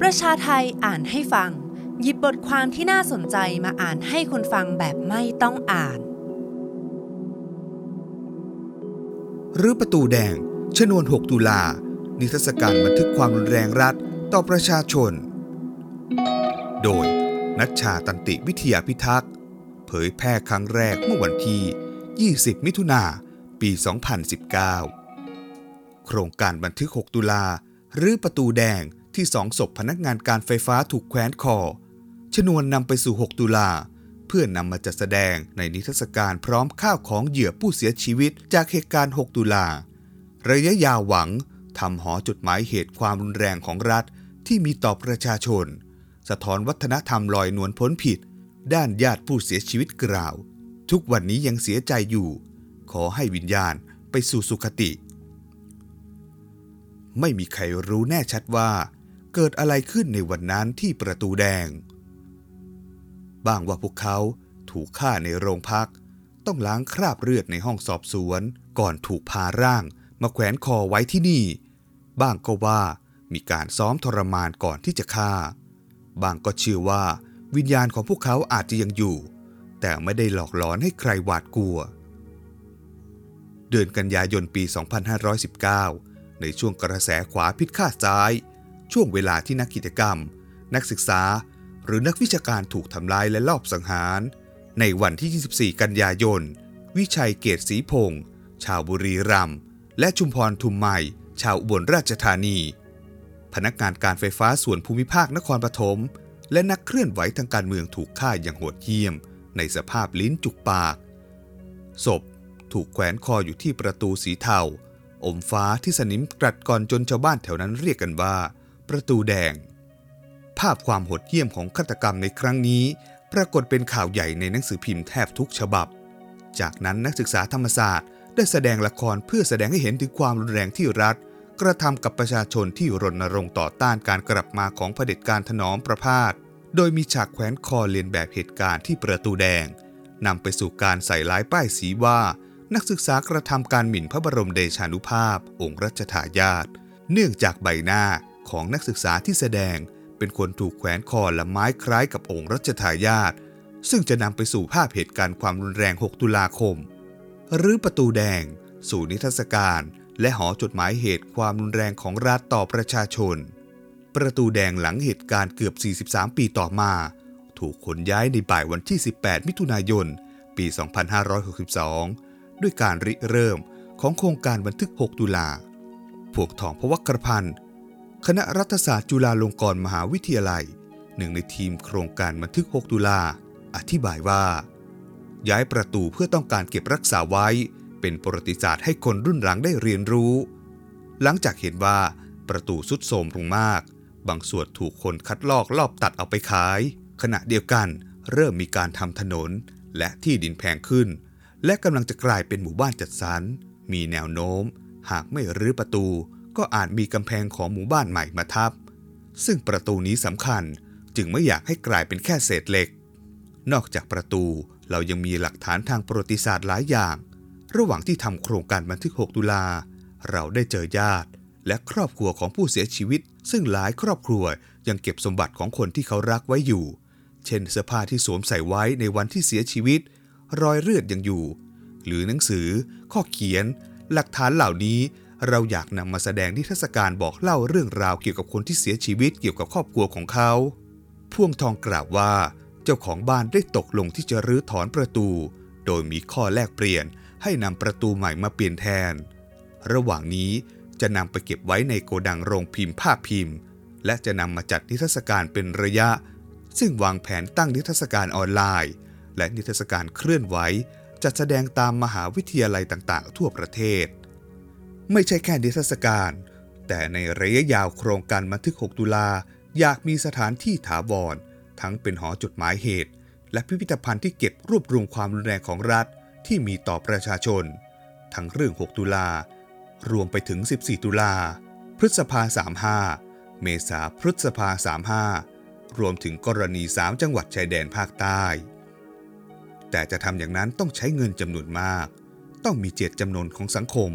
ประชาไทยอ่านให้ฟัง หยิบบทความที่น่าสนใจมาอ่านให้คนฟังแบบไม่ต้องอ่าน หรือประตูแดง ชนวน 6 ตุลา นิทรรศการบันทึกความรุนแรงรัฐต่อประชาชน โดยนัชชาตันติวิทยาพิทักษ์ เผยแพร่ครั้งแรกเมื่อวันที่ 20 มิถุนาปี 2019 โครงการบันทึก 6 ตุลา หรือประตูแดง ที่สองศพพนักงานการไฟฟ้าถูกแขวนคอ ชนวนนำไปสู่ 6 ตุลา เพื่อนนำมาจัดแสดงในนิทรรศการพร้อมข้าวของเหยื่อผู้เสียชีวิตจากเหตุการณ์ 6 ตุลา ระยะยาวหวังทำหอจดหมายเหตุความรุนแรงของรัฐที่มีต่อประชาชน สะท้อนวัฒนธรรมลอยนวลพ้นผิด ด้านญาติผู้เสียชีวิตกล่าว ทุกวันนี้ยังเสียใจอยู่ ขอให้วิญญาณไปสู่สุคติ ไม่มีใครรู้แน่ชัดว่า เกิดอะไรขึ้นในวันนั้นที่ประตูแดง บ้างว่าพวกเขาถูกฆ่าในโรงพัก ต้องล้างคราบเลือดในห้องสอบสวน ก่อนถูกพาร่าง มาแขวนคอไว้ที่นี่ บ้างก็ว่ามีการซ้อมทรมานก่อนที่จะฆ่า บางก็เชื่อว่าวิญญาณของพวกเขาอาจจะยังอยู่ แต่ไม่ได้หลอกหลอนให้ใครหวาดกลัว เดือนกันยายนปี 2519 ในช่วงกระแสขวาพิษข้าซ้าย ช่วงเวลาที่นักกิจกรรม นักศึกษา หรือนักวิชาการถูกทำลายและลอบสังหาร ในวันที่ 24 กันยายน วิชัยเกตศรีพงศ์ชาวบุรีรัมย์และชุมพรทุมใหม่ ชาวอุบลราชธานี พนักงานการไฟฟ้าส่วนภูมิภาคนครปฐมและนักเคลื่อนไหวทางการเมืองถูกฆ่าอย่างโหดเหี้ยม ในสภาพลิ้นจุกปาก ศพถูกแขวนคออยู่ที่ประตูสีเทาอมฟ้าที่สนิมกรัดก่อนจนชาวบ้านแถวนั้นเรียกกันว่า ประตูแดง ภาพความโหดเหี้ยมของฆาตกรรมในครั้งนี้ ปรากฏเป็นข่าวใหญ่ในหนังสือพิมพ์แทบทุกฉบับ จากนั้นนักศึกษาธรรมศาสตร์ ได้แสดงละครเพื่อแสดงให้เห็นถึงความรุนแรงที่รัฐ กระทำกับประชาชนที่รณรงค์ต่อต้านการกลับมาของเผด็จการถนอมประพาสโดยมีฉากแขวนคอเลียนแบบเหตุการณ์ที่ประตูแดงนำไปสู่การใส่ร้ายป้ายสีว่า นักศึกษากระทำการหมิ่นพระบรมเดชานุภาพ องค์รัชทายาทเนื่องจากใบหน้า ของนักศึกษาที่แสดง เป็นคนถูกแขวนคอและไม้คล้ายกับองค์รัชทายาทซึ่งจะนำไปสู่ภาพเหตุการณ์ความรุนแรง 6 ตุลาคม หรือประตูแดง สู่นิทรรศการ และหอจดหมายเหตุความรุนแรงของรัฐต่อประชาชน ประตูแดงหลังเหตุการณ์เกือบ 43 ปีต่อมา ถูกขนย้ายในบ่ายวันที่ 18 มิถุนายน ปี 2562 ด้วยการริเริ่มของโครงการบันทึก 6 ตุลา พวกทองพวักรพันธ์ คณะรัฐศาสตร์จุฬาลงกรณ์มหาวิทยาลัย หนึ่งในทีมโครงการบันทึก 6 ตุลา อธิบายว่า ย้ายประตูเพื่อต้องการเก็บรักษาไว้ เป็นประวัติศาสตร์ให้คนรุ่นหลังได้เรียนรู้ หลังจากเห็นว่าประตูสุดโทรมลงมาก บางส่วนถูกคนคัดลอกลอบตัดเอาไปขาย ขณะเดียวกันเริ่มมีการทำถนน และที่ดินแพงขึ้น และกำลังจะกลายเป็นหมู่บ้านจัดสรรมีแนวโน้ม หากไม่รื้อประตู ก็อาจมีกำแพงของหมู่บ้านใหม่มาทับ ซึ่งประตูนี้สำคัญจึงไม่อยากให้กลายเป็นแค่เศษเหล็ก นอกจากประตูเรายังมีหลักฐานทางประวัติศาสตร์หลายอย่าง ระหว่างที่ทำโครงการบันทึก 6 ตุลา เราได้เจอญาติ และครอบครัวของผู้เสียชีวิต ซึ่งหลายครอบครัวยังเก็บสมบัติของคนที่เขารักไว้อยู่ เช่นเสื้อผ้าที่สวมใส่ไว้ในวันที่เสียชีวิต รอยเลือดยังอยู่ หรือหนังสือ ข้อเขียน หลักฐานเหล่านี้ เราอยากนำมาแสดงที่เทศกาลบอกเล่าเรื่องราวเกี่ยวกับคนที่เสียชีวิตเกี่ยวกับครอบครัวของเขา พ่วงทองกล่าวว่า เจ้าของบ้านได้ตกลงที่จะรื้อถอนประตู โดยมีข้อแลกเปลี่ยนให้นำประตูใหม่มาเปลี่ยนแทน ระหว่างนี้จะนำไปเก็บไว้ในโกดังโรงพิมพ์ภาพพิมพ์ และจะนำมาจัดนิทรรศการเป็นระยะ ซึ่งวางแผนตั้งนิทรรศการออนไลน์ และนิทรรศการเคลื่อนไหวจัดแสดงตามมหาวิทยาลัยต่างๆ ทั่วประเทศ ไม่ใช่แค่นิทรรศการ แต่ในระยะยาวโครงการบันทึก 6 ตุลา อยากมีสถานที่ถาวร ทั้งเป็นหอจดหมายเหตุ และพิพิธภัณฑ์ที่เก็บรวบรวมความรุนแรงของรัฐที่มีต่อประชาชน ทั้งเรื่อง 6 ตุลา รวมไปถึง 14 ตุลา พฤษภา 35 เมษาพฤษภา 35 รวมถึงกรณี 3 จังหวัดชายแดนภาคใต้ แต่จะทำอย่างนั้นต้องใช้เงินจำนวนมาก ต้องมีเจตจำนวนของสังคม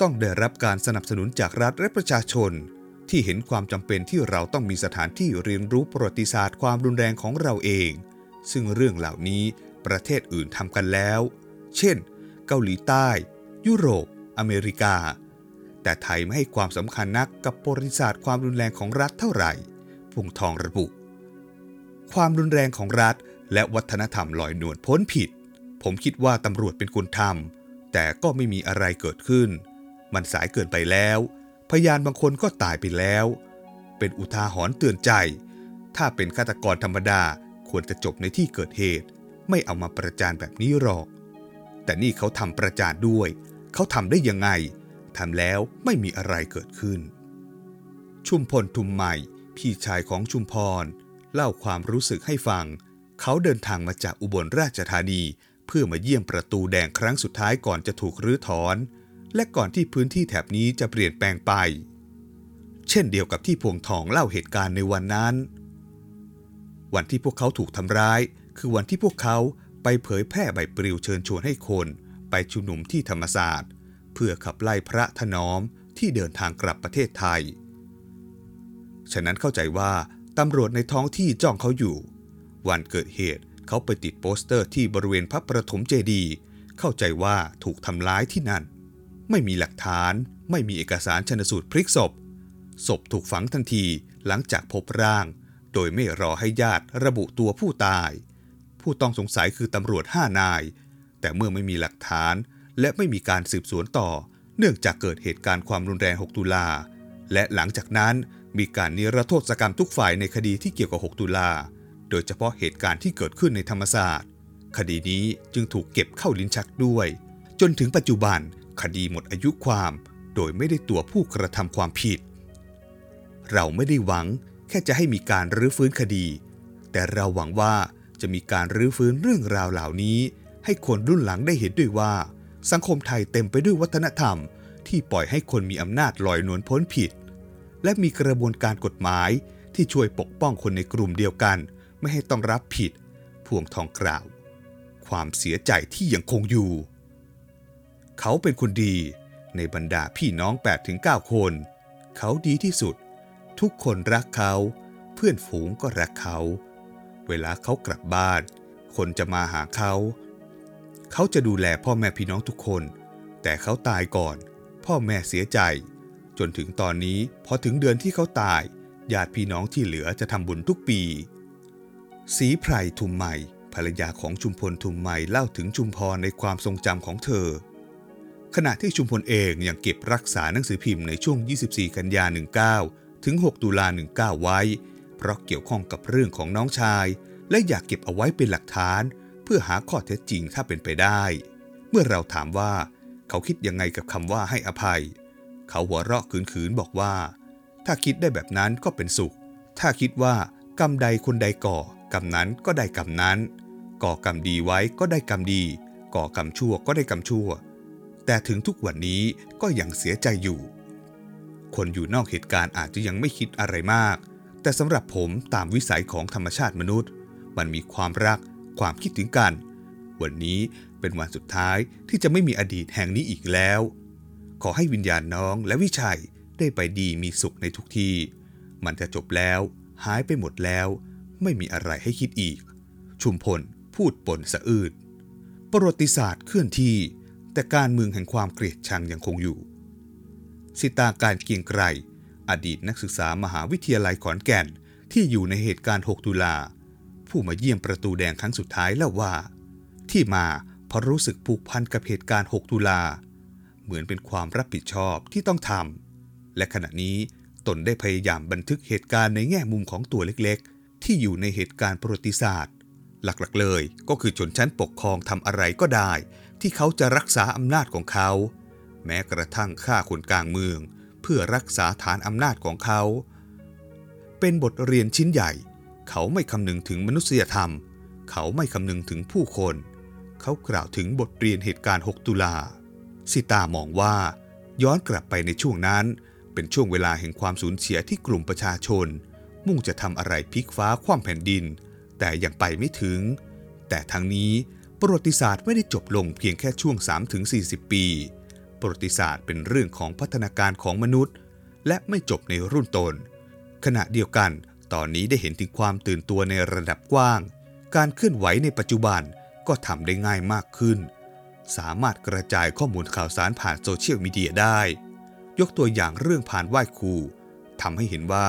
ต้องได้รับการสนับสนุนจากรัฐและประชาชน ที่เห็นความจำเป็นที่เราต้องมีสถานที่เรียนรู้ประวัติศาสตร์ความรุนแรงของเราเอง ซึ่งเรื่องเหล่านี้ประเทศอื่นทำกันแล้ว เช่น เกาหลีใต้ ยุโรป อเมริกา แต่ไทยไม่ให้ความสำคัญนักกับประวัติศาสตร์ความรุนแรงของรัฐเท่าไหร่พวงทองระบุ ความรุนแรงของรัฐและวัฒนธรรมลอยนวลพ้นผิด ผมคิดว่าตำรวจเป็นคนทำแต่ก็ไม่มีอะไรเกิดขึ้น มันสายเกินไปแล้ว พยานบางคนก็ตายไปแล้ว เป็นอุทาหรณ์เตือนใจ ถ้าเป็นฆาตกรธรรมดาควรจะจบในที่เกิดเหตุ ไม่เอามาประจานแบบนี้หรอก แต่นี่เขาทำประจานด้วย เขาทำได้ยังไงทำแล้วไม่มีอะไรเกิดขึ้น ชุมพลทุมใหม่ พี่ชายของชุมพร เล่าความรู้สึกให้ฟัง เขาเดินทางมาจากอุบลราชธานี เพื่อมาเยี่ยมประตูแดงครั้งสุดท้ายก่อนจะถูกรื้อถอน และก่อนที่พื้นที่แถบนี้จะเปลี่ยนแปลงไป เช่นเดียวกับที่พวงทองเล่าเหตุการณ์ในวันนั้น วันที่พวกเขาถูกทำร้าย คือวันที่พวกเขาไปเผยแพร่ใบปลิวเชิญชวนให้คนไปชุมนุมที่ธรรมศาสตร์ เพื่อขับไล่พระถนอมที่เดินทางกลับประเทศไทย ฉะนั้นเข้าใจว่าตำรวจในท้องที่จ้องเขาอยู่ วันเกิดเหตุเขาไปติดโปสเตอร์ที่บริเวณพระประถมเจดีย์เข้าใจว่าถูกทำร้ายที่นั่น ไม่มีหลักฐาน ไม่มีเอกสารชนสูตรพลิกศพ ศพถูกฝังทันทีหลังจากพบร่าง โดยไม่รอให้ญาติระบุตัวผู้ตาย ผู้ต้องสงสัยคือตำรวจห้านาย แต่เมื่อไม่มีหลักฐาน และไม่มีการสืบสวนต่อ เนื่องจากเกิดเหตุการณ์ความรุนแรง 6 ตุลา และหลังจากนั้นมีการนิรโทษกรรมทุกฝ่ายในคดีที่เกี่ยวกับ 6 ตุลา โดยเฉพาะเหตุการณ์ที่เกิดขึ้นในธรรมศาสตร์ คดีนี้จึงถูกเก็บเข้าลิ้นชักด้วย จนถึงปัจจุบัน คดีหมดอายุความโดยไม่ได้ตัวผู้กระทำความผิด เราไม่ได้หวังแค่จะให้มีการรื้อฟื้นคดี แต่เราหวังว่าจะมีการรื้อฟื้นเรื่องราวเหล่านี้ ให้คนรุ่นหลังได้เห็นด้วยว่า สังคมไทยเต็มไปด้วยวัฒนธรรม ที่ปล่อยให้คนมีอำนาจลอยนวลพ้นผิด และมีกระบวนการกฎหมายที่ช่วยปกป้องคนในกลุ่มเดียวกัน ไม่ให้ต้องรับผิด พวงทองกล่าว ความเสียใจที่ยังคงอยู่ เขาเป็นคนดี ในบรรดาพี่น้อง 8-9 คน เขาดีที่สุด ทุกคนรักเขา เพื่อนฝูงก็รักเขา เวลาเขากลับบ้าน คนจะมาหาเขา เขาจะดูแลพ่อแม่พี่น้องทุกคน แต่เขาตายก่อน พ่อแม่เสียใจ จนถึงตอนนี้พอถึงเดือนที่เขาตายญาติพี่น้องที่เหลือจะทำบุญทุกปี สีไพรทุมใหม่ภรรยาของชุมพลทุมใหม่เล่าถึงชุมพรในความทรงจำของเธอ ขณะที่ชุมพลเองยังเก็บรักษาหนังสือพิมพ์ในช่วง 24 กันยา 19 ถึง 6 ตุลา 19 ไว้ เพราะเกี่ยวข้องกับเรื่องของน้องชาย และอยากเก็บเอาไว้เป็นหลักฐาน เพื่อหาข้อเท็จจริงถ้าเป็นไปได้ เมื่อเราถามว่า เขาคิดยังไงกับคำว่าให้อภัย เขาหัวเราะขืนๆบอกว่า ถ้าคิดได้แบบนั้นก็เป็นสุข ถ้าคิดว่ากรรมใดคนใดก่อกรรมนั้นก็ได้กรรมนั้น ก่อกรรมดีไว้ก็ได้กรรมดี ก่อกรรมชั่วก็ได้กรรมชั่ว แต่ถึงทุกวันนี้ก็ยังเสียใจอยู่ คนอยู่นอกเหตุการณ์อาจจะยังไม่คิดอะไรมาก แต่สำหรับผมตามวิสัยของธรรมชาติมนุษย์ มันมีความรัก ความคิดถึงกัน วันนี้เป็นวันสุดท้ายที่จะไม่มีอดีตแห่งนี้อีกแล้ว ขอให้วิญญาณน้องและวิชัยได้ไปดีมีสุขในทุกที่ มันจะจบแล้ว หายไปหมดแล้ว ไม่มีอะไรให้คิดอีก ชุมพลพูดปนสะอืดประวัติศาสตร์เคลื่อนที่ แต่การเมืองแห่งความเกลียดชังยังคงอยู่ สิตาการเกียงไกร อดีตนักศึกษามหาวิทยาลัยขอนแก่นที่อยู่ในเหตุการณ์ 6 ตุลา ผู้มาเยี่ยมประตูแดงครั้งสุดท้ายเล่าว่า ที่มาเพราะรู้สึกผูกพันกับเหตุการณ์ 6 ตุลา เหมือนเป็นความรับผิดชอบที่ต้องทำและขณะนี้ตนได้พยายามบันทึกเหตุการณ์ในแง่มุมของตัวเล็กๆ ที่อยู่ในเหตุการณ์ประวัติศาสตร์ หลักๆเลยก็คือชนชั้นปกครองทำอะไรก็ได้ ที่เขาจะรักษาอำนาจของเขา แม้กระทั่งฆ่าคนกลางเมือง เพื่อรักษาฐานอำนาจของเขา เป็นบทเรียนชิ้นใหญ่ เขาไม่คำนึงถึงมนุษยธรรม เขาไม่คำนึงถึงผู้คน เขากล่าวถึงบทเรียนเหตุการณ์ 6 ตุลาสิตามองว่า ย้อนกลับไปในช่วงนั้น เป็นช่วงเวลาแห่งความสูญเสียที่กลุ่มประชาชน มุ่งจะทำอะไรพลิกฟ้าคว่ำแผ่นดิน แต่ยังไปไม่ถึง แต่ทั้งนี้ ประวัติศาสตร์ไม่ได้จบลงเพียงแค่ช่วง 3-40 ปี ประวัติศาสตร์เป็นเรื่องของพัฒนาการของมนุษย์ และไม่จบในรุ่นตน ขณะเดียวกัน ตอนนี้ได้เห็นถึงความตื่นตัวในระดับกว้าง การเคลื่อนไหวในปัจจุบันก็ทำได้ง่ายมากขึ้น สามารถกระจายข้อมูลข่าวสารผ่านโซเชียลมีเดียได้ ยกตัวอย่างเรื่องพานไหว้ครูทำให้เห็นว่า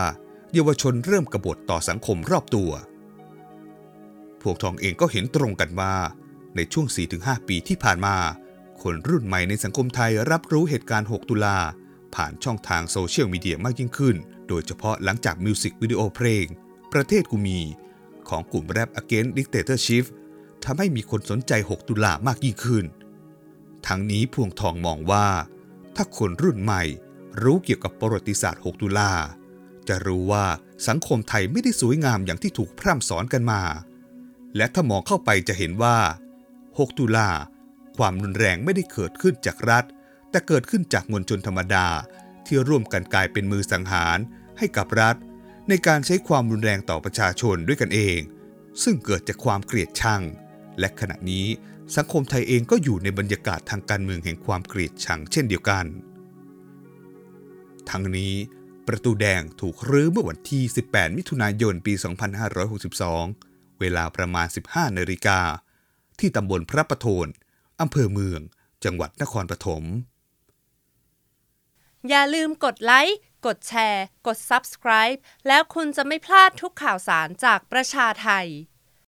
เยาวชนเริ่มกบฏต่อสังคมรอบตัว พวกทองเองก็เห็นตรงกันว่า ในช่วง 4-5 ปีที่ผ่านมา คนรุ่นใหม่ในสังคมไทยรับรู้เหตุการณ์ 6 ตุลา ผ่านช่องทางโซเชียลมีเดียมากยิ่งขึ้น โดยเฉพาะหลังจากมิวสิกวิดีโอเพลง ประเทศกูมี ของกลุ่มแรป Against Dictatorship ทำให้มีคนสนใจ 6 ตุลามากยิ่งขึ้น ทั้งนี้พวงทองมองว่า ถ้าคนรุ่นใหม่รู้เกี่ยวกับประวัติศาสตร์ 6 ตุลา จะรู้ว่าสังคมไทยไม่ได้สวยงามอย่างที่ถูกพร่ำสอนกันมา และถ้ามองเข้าไปจะเห็นว่า 6 ตุลา ความรุนแรงไม่ได้เกิดขึ้นจากรัฐ แต่เกิดขึ้นจากมวลชนธรรมดา ที่ร่วมกันกลายเป็นมือสังหารให้กับรัฐ ในการใช้ความรุนแรงต่อประชาชนด้วยกันเอง ซึ่งเกิดจากความเกลียดชัง และขณะนี้สังคมไทยเองก็อยู่ในบรรยากาศทางการเมืองแห่งความเกลียดชังเช่นเดียวกัน ทั้งนี้ประตูแดงถูกรื้อเมื่อวันที่ 18 มิถุนายน ปี 2562 เวลาประมาณ 15 นาฬิกา ที่ตำบลพระประโทนอำเภอเมือง จังหวัดนครปฐม อย่าลืมกดไลค์ กดแชร์ กด Subscribe แล้วคุณจะไม่พลาดทุกข่าวสารจากประชาไทย